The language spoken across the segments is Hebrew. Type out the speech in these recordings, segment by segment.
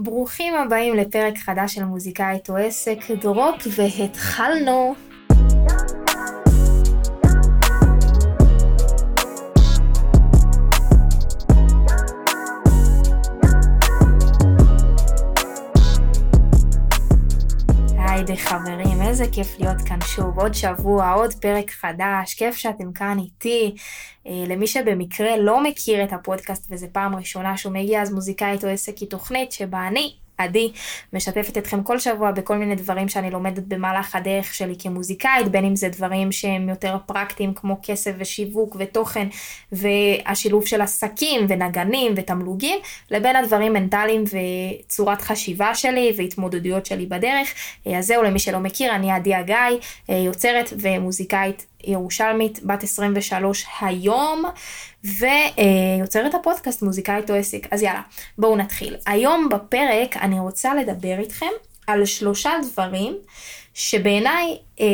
ברוכים הבאים לפרק חדש של מוזיקאית או עסק דרופ והתחלנו. היידה חברים, איזה כיף להיות כאן שוב, עוד שבוע, עוד פרק חדש, כיף שאתם כאן איתי. אה, למי שבמקרה לא מכיר את הפודקאסט וזו פעם ראשונה שהוא מגיע, אז מוזיקאית או עסק היא תוכנית שבה אני, עדי, משתפת אתכם כל שבוע בכל מיני דברים שאני לומדת במהלך הדרך שלי כמוזיקאית, בין אם זה דברים שהם יותר פרקטיים כמו כסף ושיווק ותוכן והשילוב של עסקים ונגנים ותמלוגים, לבין הדברים מנטליים וצורת חשיבה שלי והתמודדויות שלי בדרך. אז זהו, למי שלא מכיר, אני עדי הגיא, יוצרת ומוזיקאית ירושלמית, בת 23 היום, ויוצרת הפודקאסט מוזיקאית או עסק. אז יאללה, בואו נתחיל. היום בפרק אני רוצה לדבר איתכם על שלושה דברים שבעיניי אה,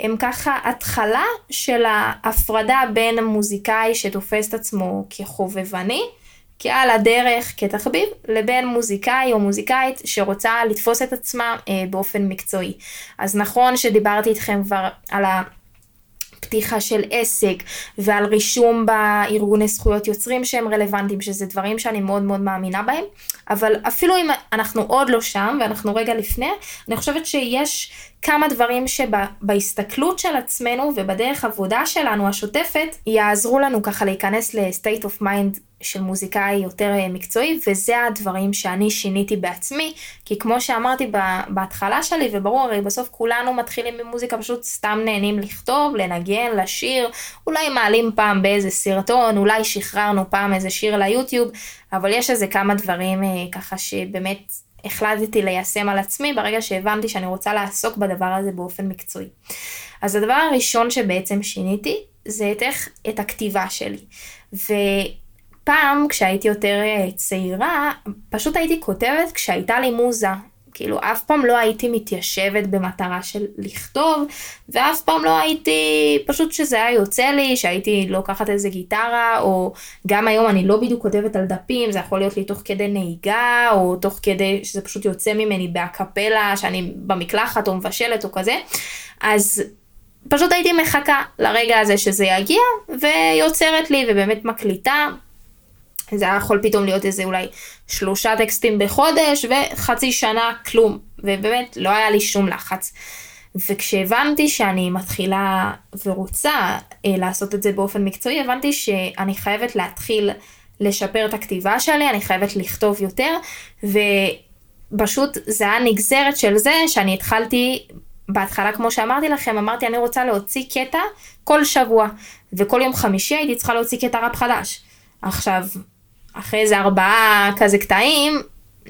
הם ככה התחלה של ההפרדה בין מוזיקאי שתופס את עצמו כחובבני, כעל הדרך, כתחביב, לבין מוזיקאי או מוזיקאית שרוצה לתפוס את עצמה אה, באופן מקצועי. אז נכון שדיברתי איתכם כבר על ה... פתיחה של עסק ועל רישום בארגוני זכויות יוצרים שהם רלוונטיים, שזה דברים שאני מאוד מאוד מאמינה בהם, אבל אפילו אם אנחנו עוד לא שם ואנחנו רגע לפני, אני חושבת שיש כמה דברים שבהסתכלות של עצמנו ובדרך עבודה שלנו השוטפת, יעזרו לנו ככה להיכנס ל-state of mind של מוזיקאי יותר אה, מקצועי, וזה הדברים שאני שיניתי בעצמי, כי כמו שאמרתי בהתחלה שלי, וברור, הרי בסוף כולנו מתחילים במוזיקה, פשוט סתם נהנים לכתוב, לנגן, לשיר, אולי מעלים פעם באיזה סרטון, אולי שחררנו פעם איזה שיר ליוטיוב, אבל יש איזה כמה דברים אה, ככה שבאמת החלטתי ליישם על עצמי ברגע שהבנתי שאני רוצה לעסוק בדבר הזה באופן מקצועי. אז הדבר הראשון שבעצם שיניתי, זה את איך, את הכתיבה שלי. ו... פעם, כשהייתי יותר אה, צעירה, פשוט הייתי כותבת כשהייתה לי מוזה. כאילו, אף פעם לא הייתי מתיישבת במטרה של לכתוב, ואף פעם לא הייתי, פשוט שזה היה יוצא לי, שהייתי לוקחת איזה גיטרה, או גם היום אני לא בדיוק כותבת על דפים, זה יכול להיות לי תוך כדי נהיגה, או תוך כדי שזה פשוט יוצא ממני באקפלה, שאני במקלחת או מבשלת או כזה. אז פשוט הייתי מחכה לרגע הזה שזה יגיע, ויוצרת לי, ובאמת מקליטה. זה היה יכול פתאום להיות איזה אולי שלושה טקסטים בחודש וחצי שנה כלום, ובאמת לא היה לי שום לחץ. וכשהבנתי שאני מתחילה ורוצה אה, לעשות את זה באופן מקצועי, הבנתי שאני חייבת להתחיל לשפר את הכתיבה שלי, אני חייבת לכתוב יותר, ופשוט זה היה נגזרת של זה שאני התחלתי, בהתחלה כמו שאמרתי לכם, אמרתי אני רוצה להוציא קטע כל שבוע, וכל יום חמישי הייתי צריכה להוציא קטע ראפ חדש. עכשיו, אחרי איזה ארבעה כזה קטעים,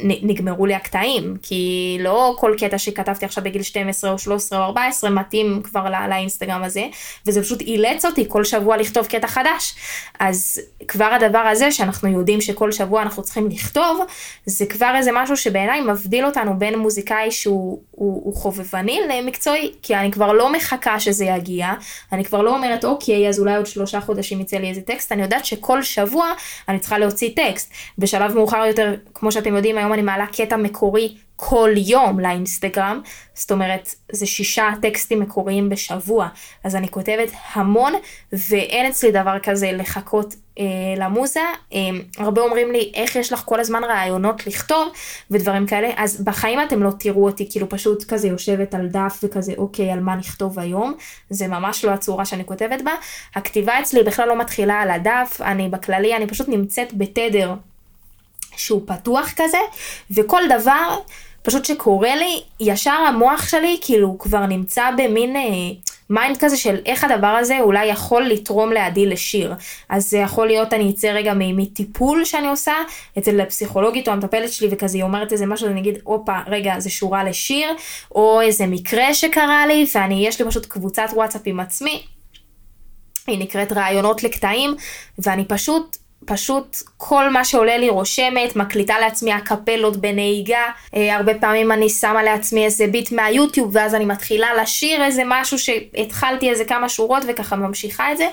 נגמרו לי הקטעים, כי לא כל קטע שכתבתי עכשיו בגיל 12 או 13 או 14 מתאים כבר לא, לאינסטגרם הזה, וזה פשוט אילץ אותי כל שבוע לכתוב קטע חדש. אז כבר הדבר הזה שאנחנו יודעים שכל שבוע אנחנו צריכים לכתוב, זה כבר איזה משהו שבעיניי מבדיל אותנו בין מוזיקאי שהוא הוא, הוא חובבני למקצועי, כי אני כבר לא מחכה שזה יגיע, אני כבר לא אומרת אוקיי, אז אולי עוד שלושה חודשים יצא לי איזה טקסט, אני יודעת שכל שבוע אני צריכה להוציא טקסט. בשלב מאוחר יותר, כמו שאתם יודעים, היום אני מעלה קטע מקורי כל יום לאינסטגרם, זאת אומרת, זה שישה טקסטים מקוריים בשבוע, אז אני כותבת המון, ואין אצלי דבר כזה לחכות אה, למוזה. אה, הרבה אומרים לי, איך יש לך כל הזמן רעיונות לכתוב? ודברים כאלה, אז בחיים אתם לא תראו אותי כאילו פשוט כזה יושבת על דף וכזה, אוקיי, על מה נכתוב היום, זה ממש לא הצורה שאני כותבת בה. הכתיבה אצלי בכלל לא מתחילה על הדף, אני בכללי, אני פשוט נמצאת בתדר שהוא פתוח כזה, וכל דבר פשוט שקורה לי, ישר המוח שלי כאילו כבר נמצא במין אה, mind כזה של איך הדבר הזה אולי יכול לתרום לעדי לשיר. אז זה יכול להיות, אני אצא רגע מטיפול שאני עושה אצל הפסיכולוגית או המטפלת שלי וכזה היא אומרת איזה משהו, אני אגיד, הופה, רגע, זה שורה לשיר, או איזה מקרה שקרה לי, ואני, יש לי פשוט קבוצת וואטסאפ עם עצמי. היא נקראת רעיונות לקטעים, ואני פשוט פשוט כל מה שעולה לי רושמת, מקליטה לעצמי הקפלות בנהיגה, אה, הרבה פעמים אני שמה לעצמי איזה ביט מהיוטיוב ואז אני מתחילה לשיר איזה משהו שהתחלתי איזה כמה שורות וככה ממשיכה את זה,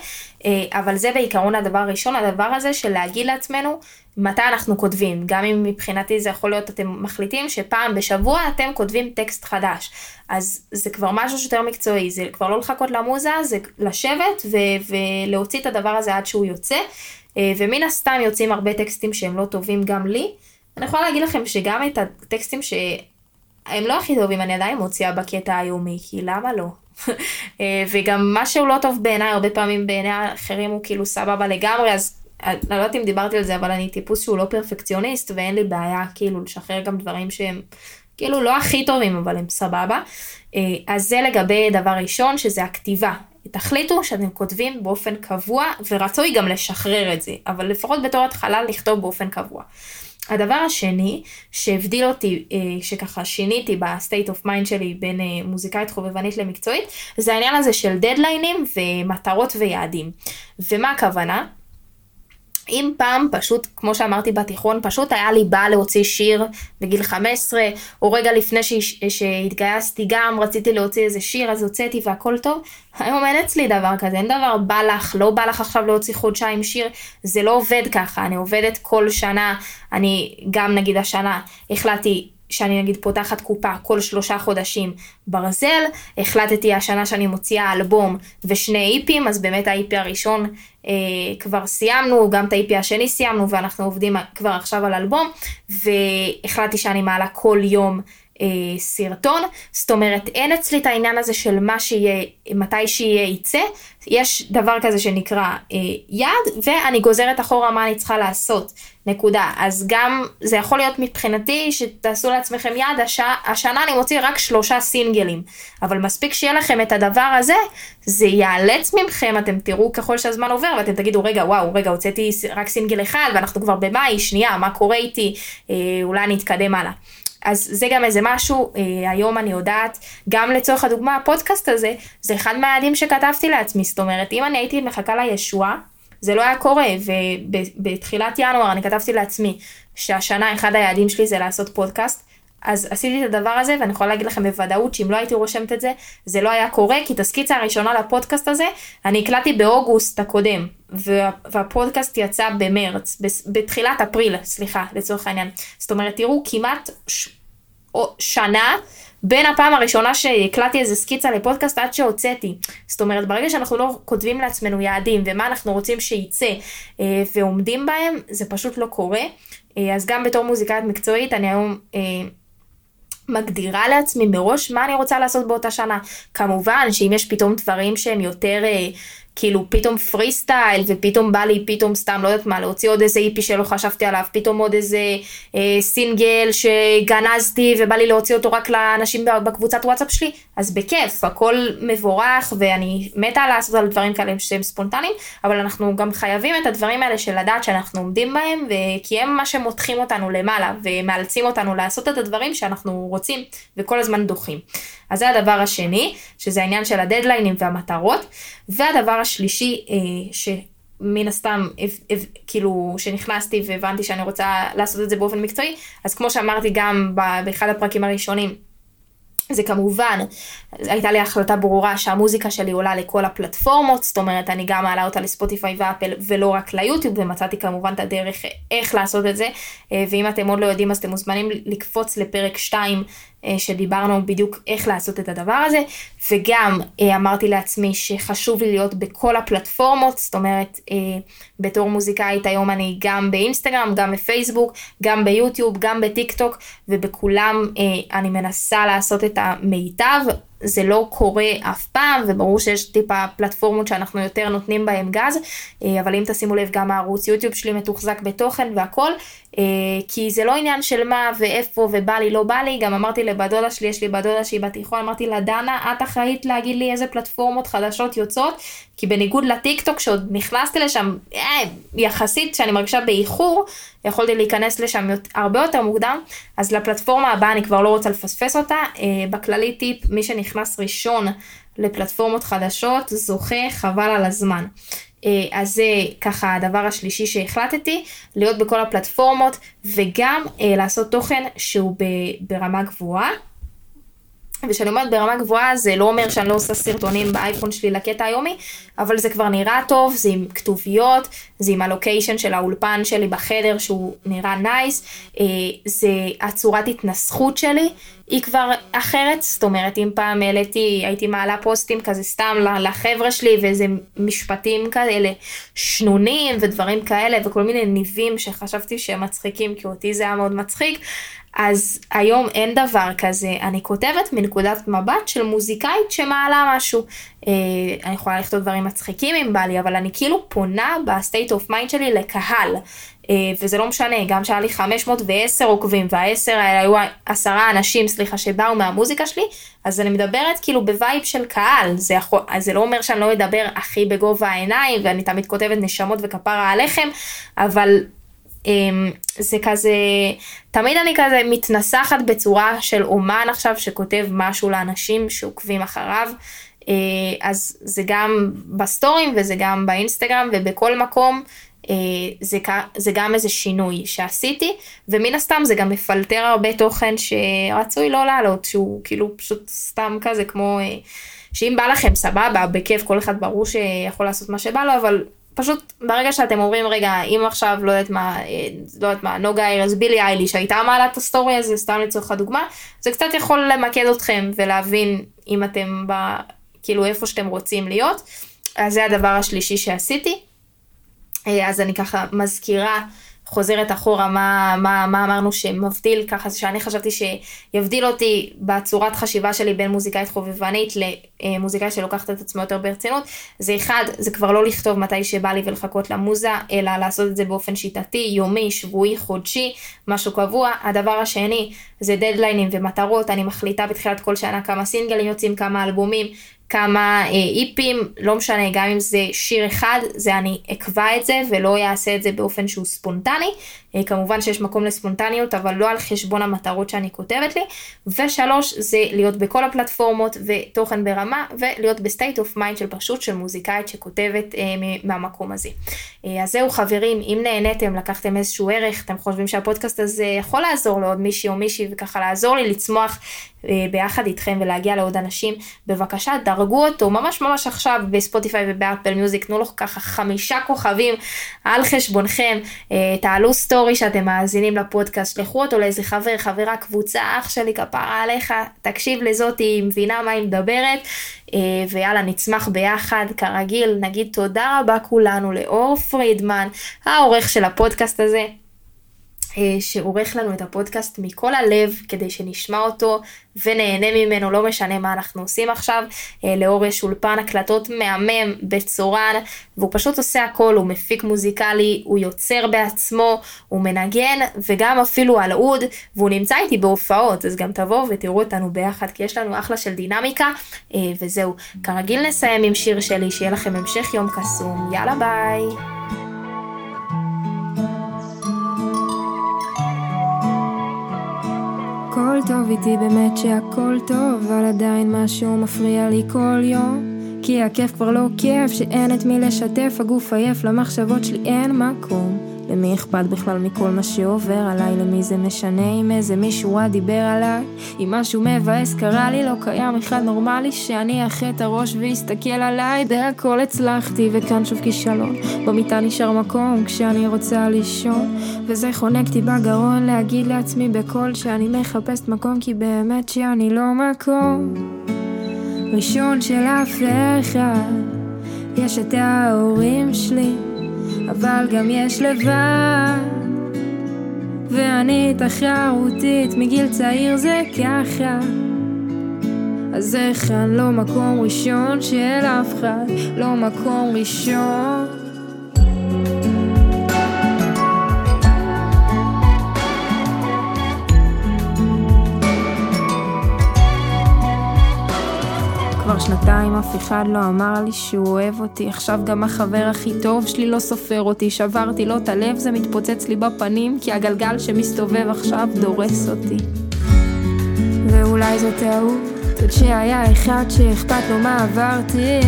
אה, אבל זה בעיקרון הדבר הראשון, הדבר הזה של להגיד לעצמנו, מתי אנחנו כותבים, גם אם מבחינתי זה יכול להיות אתם מחליטים שפעם בשבוע אתם כותבים טקסט חדש, אז זה כבר משהו שיותר מקצועי, זה כבר לא לחכות למוזה, זה לשבת ו- ולהוציא את הדבר הזה עד שהוא יוצא, ומן הסתם יוצאים הרבה טקסטים שהם לא טובים גם לי. אני יכולה להגיד לכם שגם את הטקסטים שהם לא הכי טובים אני עדיין מוציאה בקטע היומי, כי למה לא? אה, וגם מה שהוא לא טוב בעיניי, הרבה פעמים בעיני אחרים הוא כאילו סבבה לגמרי, אז אני לא יודעת אם דיברתי על זה, אבל אני טיפוס שהוא לא פרפקציוניסט, ואין לי בעיה כאילו לשחרר גם דברים שהם כאילו לא הכי טובים, אבל הם סבבה. אה, אז זה לגבי דבר ראשון, שזה הכתיבה. תחליטו שאתם כותבים באופן קבוע, ורצוי גם לשחרר את זה, אבל לפחות בתור התחלה לכתוב באופן קבוע. הדבר השני שהבדיל אותי, אה, שככה שיניתי ב state of mind שלי בין אה, מוזיקאית חובבנית למקצועית, זה העניין הזה של דדליינים ומטרות ויעדים. ומה הכוונה? אם פעם פשוט, כמו שאמרתי בתיכון, פשוט היה לי בא להוציא שיר בגיל 15, או רגע לפני שהתגייסתי גם, רציתי להוציא איזה שיר, אז הוצאתי והכל טוב, היום אין אצלי דבר כזה, אין דבר בא לך, לא בא לך עכשיו להוציא חודשיים שיר, זה לא עובד ככה, אני עובדת כל שנה, אני גם נגיד השנה החלטתי שאני נגיד פותחת קופה כל שלושה חודשים ברזל, החלטתי השנה שאני מוציאה אלבום ושני איפים, אז באמת האיפי הראשון אה, כבר סיימנו, גם את האיפי השני סיימנו ואנחנו עובדים כבר עכשיו על אלבום, והחלטתי שאני מעלה כל יום אה, סרטון, זאת אומרת אין אצלי את העניין הזה של מה שיהיה, מתי שיהיה יצא, יש דבר כזה שנקרא אה, יד ואני גוזרת אחורה מה אני צריכה לעשות, נקודה. אז גם זה יכול להיות מבחינתי שתעשו לעצמכם יד, הש... השנה אני מוציא רק שלושה סינגלים, אבל מספיק שיהיה לכם את הדבר הזה, זה ייאלץ ממכם, אתם תראו ככל שהזמן עובר ואתם תגידו רגע וואו רגע הוצאתי רק סינגל אחד ואנחנו כבר במאי, שנייה מה קורה איתי, אה, אולי אני אתקדם הלאה. אז זה גם איזה משהו, אה, היום אני יודעת, גם לצורך הדוגמה, הפודקאסט הזה, זה אחד מהיעדים שכתבתי לעצמי, זאת אומרת, אם אני הייתי מחכה לישועה, זה לא היה קורה, ובתחילת ינואר אני כתבתי לעצמי שהשנה אחד היעדים שלי זה לעשות פודקאסט, אז עשיתי את הדבר הזה, ואני יכולה להגיד לכם בוודאות שאם לא הייתי רושמת את זה, זה לא היה קורה, כי את הסקיצה הראשונה לפודקאסט הזה, אני הקלטתי באוגוסט הקודם, וה, והפודקאסט יצא במרץ, בתחילת אפריל, סליחה, לצורך העניין. זאת אומרת, תראו, כמעט ש, או, שנה בין הפעם הראשונה שהקלטתי איזה סקיצה לפודקאסט עד שהוצאתי. זאת אומרת, ברגע שאנחנו לא כותבים לעצמנו יעדים ומה אנחנו רוצים שייצא אה, ועומדים בהם, זה פשוט לא קורה. אה, אז גם בתור מוזיקאית מקצועית, אני היום... אה, מגדירה לעצמי מראש מה אני רוצה לעשות באותה שנה. כמובן שאם יש פתאום דברים שהם יותר אה, כאילו פתאום פרי סטייל ופתאום בא לי פתאום סתם לא יודעת מה להוציא עוד איזה איפי שלא חשבתי עליו פתאום עוד איזה אה, סינגל שגנזתי ובא לי להוציא אותו רק לאנשים בקבוצת וואטסאפ שלי אז בכיף הכל מבורך ואני מתה לעשות על דברים כאלה שהם ספונטניים אבל אנחנו גם חייבים את הדברים האלה של לדעת שאנחנו עומדים בהם וכי הם מה שמותחים אותנו למעלה ומאלצים אותנו לעשות את הדברים שאנחנו רוצים וכל הזמן דוחים. אז זה הדבר השני, שזה העניין של הדדליינים והמטרות. והדבר השלישי, אה, שמן הסתם, כאילו, שנכנסתי והבנתי שאני רוצה לעשות את זה באופן מקצועי, אז כמו שאמרתי גם באחד הפרקים הראשונים, זה כמובן, הייתה לי החלטה ברורה שהמוזיקה שלי עולה לכל הפלטפורמות, זאת אומרת אני גם מעלה אותה לספוטיפיי ואפל ולא רק ליוטיוב, ומצאתי כמובן את הדרך איך לעשות את זה, אה, ואם אתם עוד לא יודעים אז אתם מוזמנים לקפוץ לפרק 2 אה, שדיברנו בדיוק איך לעשות את הדבר הזה, וגם אה, אמרתי לעצמי שחשוב לי להיות בכל הפלטפורמות, זאת אומרת, אה, בתור מוזיקאית היום אני גם באינסטגרם, גם בפייסבוק, גם ביוטיוב, גם בטיק טוק, ובכולם אני מנסה לעשות את המיטב. זה לא קורה אף פעם, וברור שיש טיפה פלטפורמות שאנחנו יותר נותנים בהם גז, אה, אבל אם תשימו לב, גם הערוץ יוטיוב שלי מתוחזק בתוכן והכל, אה, כי זה לא עניין של מה ואיפה ובא לי, לא בא לי, גם אמרתי לבת דודה שלי, יש לי בת דודה שהיא בתיכון, אמרתי לה, דנה, את אחראית להגיד לי איזה פלטפורמות חדשות יוצאות, כי בניגוד לטיק טוק שעוד נכנסתי לשם, אה, יחסית שאני מרגישה באיחור, יכולתי להיכנס לשם הרבה יותר מוקדם, אז לפלטפורמה הבאה אני כבר לא רוצה לפספס אותה. אה, בכללי טיפ, מי שנכנס ראשון לפלטפורמות חדשות, זוכה חבל על הזמן. אה, אז זה ככה הדבר השלישי שהחלטתי, להיות בכל הפלטפורמות וגם אה, לעשות תוכן שהוא ברמה גבוהה. וכשאני אומרת ברמה גבוהה זה לא אומר שאני לא עושה סרטונים באייפון שלי לקטע היומי, אבל זה כבר נראה טוב, זה עם כתוביות, זה עם הלוקיישן של האולפן שלי בחדר שהוא נראה נייס, אה, זה הצורת התנסחות שלי, היא כבר אחרת, זאת אומרת אם פעם העליתי, הייתי מעלה פוסטים כזה סתם לחבר'ה שלי ואיזה משפטים כאלה שנונים ודברים כאלה וכל מיני ניבים שחשבתי שהם מצחיקים כי אותי זה היה מאוד מצחיק, אז היום אין דבר כזה, אני כותבת מנקודת מבט של מוזיקאית שמעלה משהו. אה, אני יכולה לכתוב דברים מצחיקים אם בא לי, אבל אני כאילו פונה ב state of mind שלי לקהל. אה, וזה לא משנה, גם שהיה לי 510 עוקבים, והעשר האלה היו עשרה אנשים, סליחה, שבאו מהמוזיקה שלי, אז אני מדברת כאילו ב vibe של קהל. זה, יכול, זה לא אומר שאני לא אדבר הכי בגובה העיניים, ואני תמיד כותבת נשמות וכפרה עליכם, אבל זה כזה, תמיד אני כזה מתנסחת בצורה של אומן עכשיו שכותב משהו לאנשים שעוקבים אחריו. אה, אז זה גם בסטורים וזה גם באינסטגרם ובכל מקום אה, זה, זה גם איזה שינוי שעשיתי ומן הסתם זה גם מפלטר הרבה תוכן שרצוי לא לעלות שהוא כאילו פשוט סתם כזה כמו אה, שאם בא לכם סבבה בכיף כל אחד ברור שיכול לעשות מה שבא לו אבל פשוט ברגע שאתם אומרים רגע אם עכשיו לא יודעת מה אה, לא יודעת מה נוגה ארז בילי אייליש הייתה מעלה את הסטורי הזה סתם לצורך הדוגמה זה קצת יכול למקד אתכם ולהבין אם אתם ב, כאילו איפה שאתם רוצים להיות. אז זה הדבר השלישי שעשיתי. אה, אז אני ככה מזכירה חוזרת אחורה מה, מה, מה אמרנו שמבדיל ככה שאני חשבתי שיבדיל אותי בצורת חשיבה שלי בין מוזיקאית חובבנית למוזיקאית שלוקחת את עצמו יותר ברצינות. זה אחד זה כבר לא לכתוב מתי שבא לי ולחכות למוזה אלא לעשות את זה באופן שיטתי יומי שבועי חודשי משהו קבוע. הדבר השני זה דדליינים ומטרות. אני מחליטה בתחילת כל שנה כמה סינגלים יוצאים כמה אלבומים כמה אה, EP ים, לא משנה, גם אם זה שיר אחד, זה אני אקבע את זה ולא אעשה את זה באופן שהוא ספונטני. אה, כמובן שיש מקום לספונטניות, אבל לא על חשבון המטרות שאני כותבת לי. ושלוש, זה להיות בכל הפלטפורמות ותוכן ברמה, ולהיות ב state of mind של פשוט של מוזיקאית שכותבת אה, מהמקום הזה. אה, אז זהו חברים, אם נהניתם, לקחתם איזשהו ערך, אתם חושבים שהפודקאסט הזה יכול לעזור לעוד מישהי או מישהי וככה לעזור לי לצמוח ביחד איתכם ולהגיע לעוד אנשים, בבקשה דרגו אותו ממש ממש עכשיו ב Spotify וב Apple Music, תנו לו ככה חמישה כוכבים על חשבונכם, אה, תעלו סטורי שאתם מאזינים לפודקאסט, שלחו אותו לאיזה חבר, חברה, קבוצה, אח שלי, כפרה עליך, תקשיב לזאת, היא מבינה מה היא מדברת, אה, ויאללה נצמח ביחד, כרגיל, נגיד תודה רבה כולנו לאור פרידמן, העורך של הפודקאסט הזה. אה, שעורך לנו את הפודקאסט מכל הלב כדי שנשמע אותו ונהנה ממנו, לא משנה מה אנחנו עושים עכשיו. אה, לאור יש אולפן הקלטות מהמם בצורן, והוא פשוט עושה הכל, הוא מפיק מוזיקלי, הוא יוצר בעצמו, הוא מנגן וגם אפילו על אוד, והוא נמצא איתי בהופעות, אז גם תבואו ותראו אותנו ביחד, כי יש לנו אחלה של דינמיקה, אה, וזהו. כרגיל נסיים עם שיר שלי, שיהיה לכם המשך יום קסום, יאללה ביי. הכל טוב איתי באמת שהכל טוב, אבל עדיין משהו מפריע לי כל יום. כי הכיף כבר לא כיף, שאין את מי לשתף, הגוף עייף, למחשבות שלי אין מקום. למי אכפת בכלל מכל מה שעובר עליי? למי זה משנה אם איזה מישהו רע דיבר עליי? אם משהו מבאס קרה לי, לא קיים אחד נורמלי שאני אחה את הראש ויסתכל עליי. בהכל הצלחתי וכאן שוב כישלון. במיטה נשאר מקום כשאני רוצה לישון. וזה חונק אותי בגרון להגיד לעצמי בקול שאני מחפשת מקום כי באמת שאני לא מקום. ראשון של אף אחד, יש את ההורים שלי. אבל גם יש לבד. ואני תחרותית מגיל צעיר זה ככה. אז איך אני לא מקום ראשון של אף אחד? לא מקום ראשון כבר שנתיים אף אחד לא אמר לי שהוא אוהב אותי, עכשיו גם החבר הכי טוב שלי לא סופר אותי, שברתי לו את הלב, זה מתפוצץ לי בפנים, כי הגלגל שמסתובב עכשיו דורס אותי. ואולי זו טעות, עוד שהיה אחד שאכפת לו מה עברתי.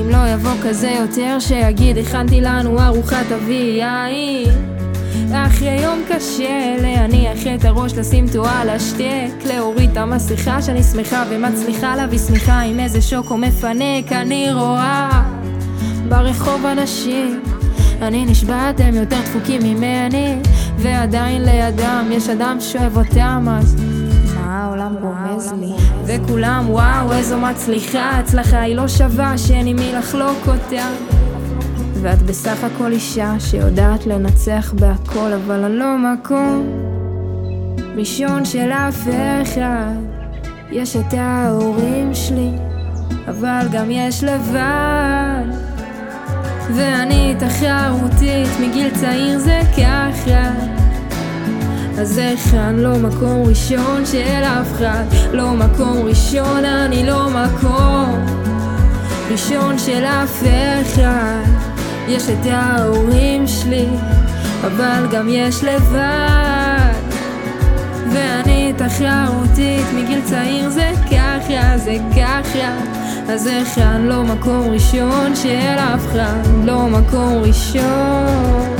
אם לא יבוא כזה יותר, שיגיד הכנתי לנו ארוחת אבי יין. אחרי יום קשה להניח את הראש, לשים תואה להשתק להוריד את המסכה שאני שמחה ומצליחה להביא שמיכה עם איזה שוקו מפנק אני רואה ברחוב אנשים אני נשבעת הם יותר דפוקים ממני ועדיין לידם יש אדם שאוהב אותם אז מה העולם רומז לי? וכולם וואו איזו מצליחה הצלחה היא לא שווה שאין עם מי לחלוק אותה ואת בסך הכל אישה שיודעת לנצח בהכל אבל אני לא מקום ראשון של אף אחד. יש את ההורים שלי אבל גם יש לבד. ואני תחרותית מגיל צעיר זה ככה. אז איך אני לא מקום ראשון של אף אחד? לא מקום ראשון אני לא מקום ראשון של אף אחד יש את ההורים שלי אבל גם יש לבד. ואני תחרותית מגיל צעיר זה ככה זה ככה. אז איך אני לא מקום ראשון של אף אחד לא מקום ראשון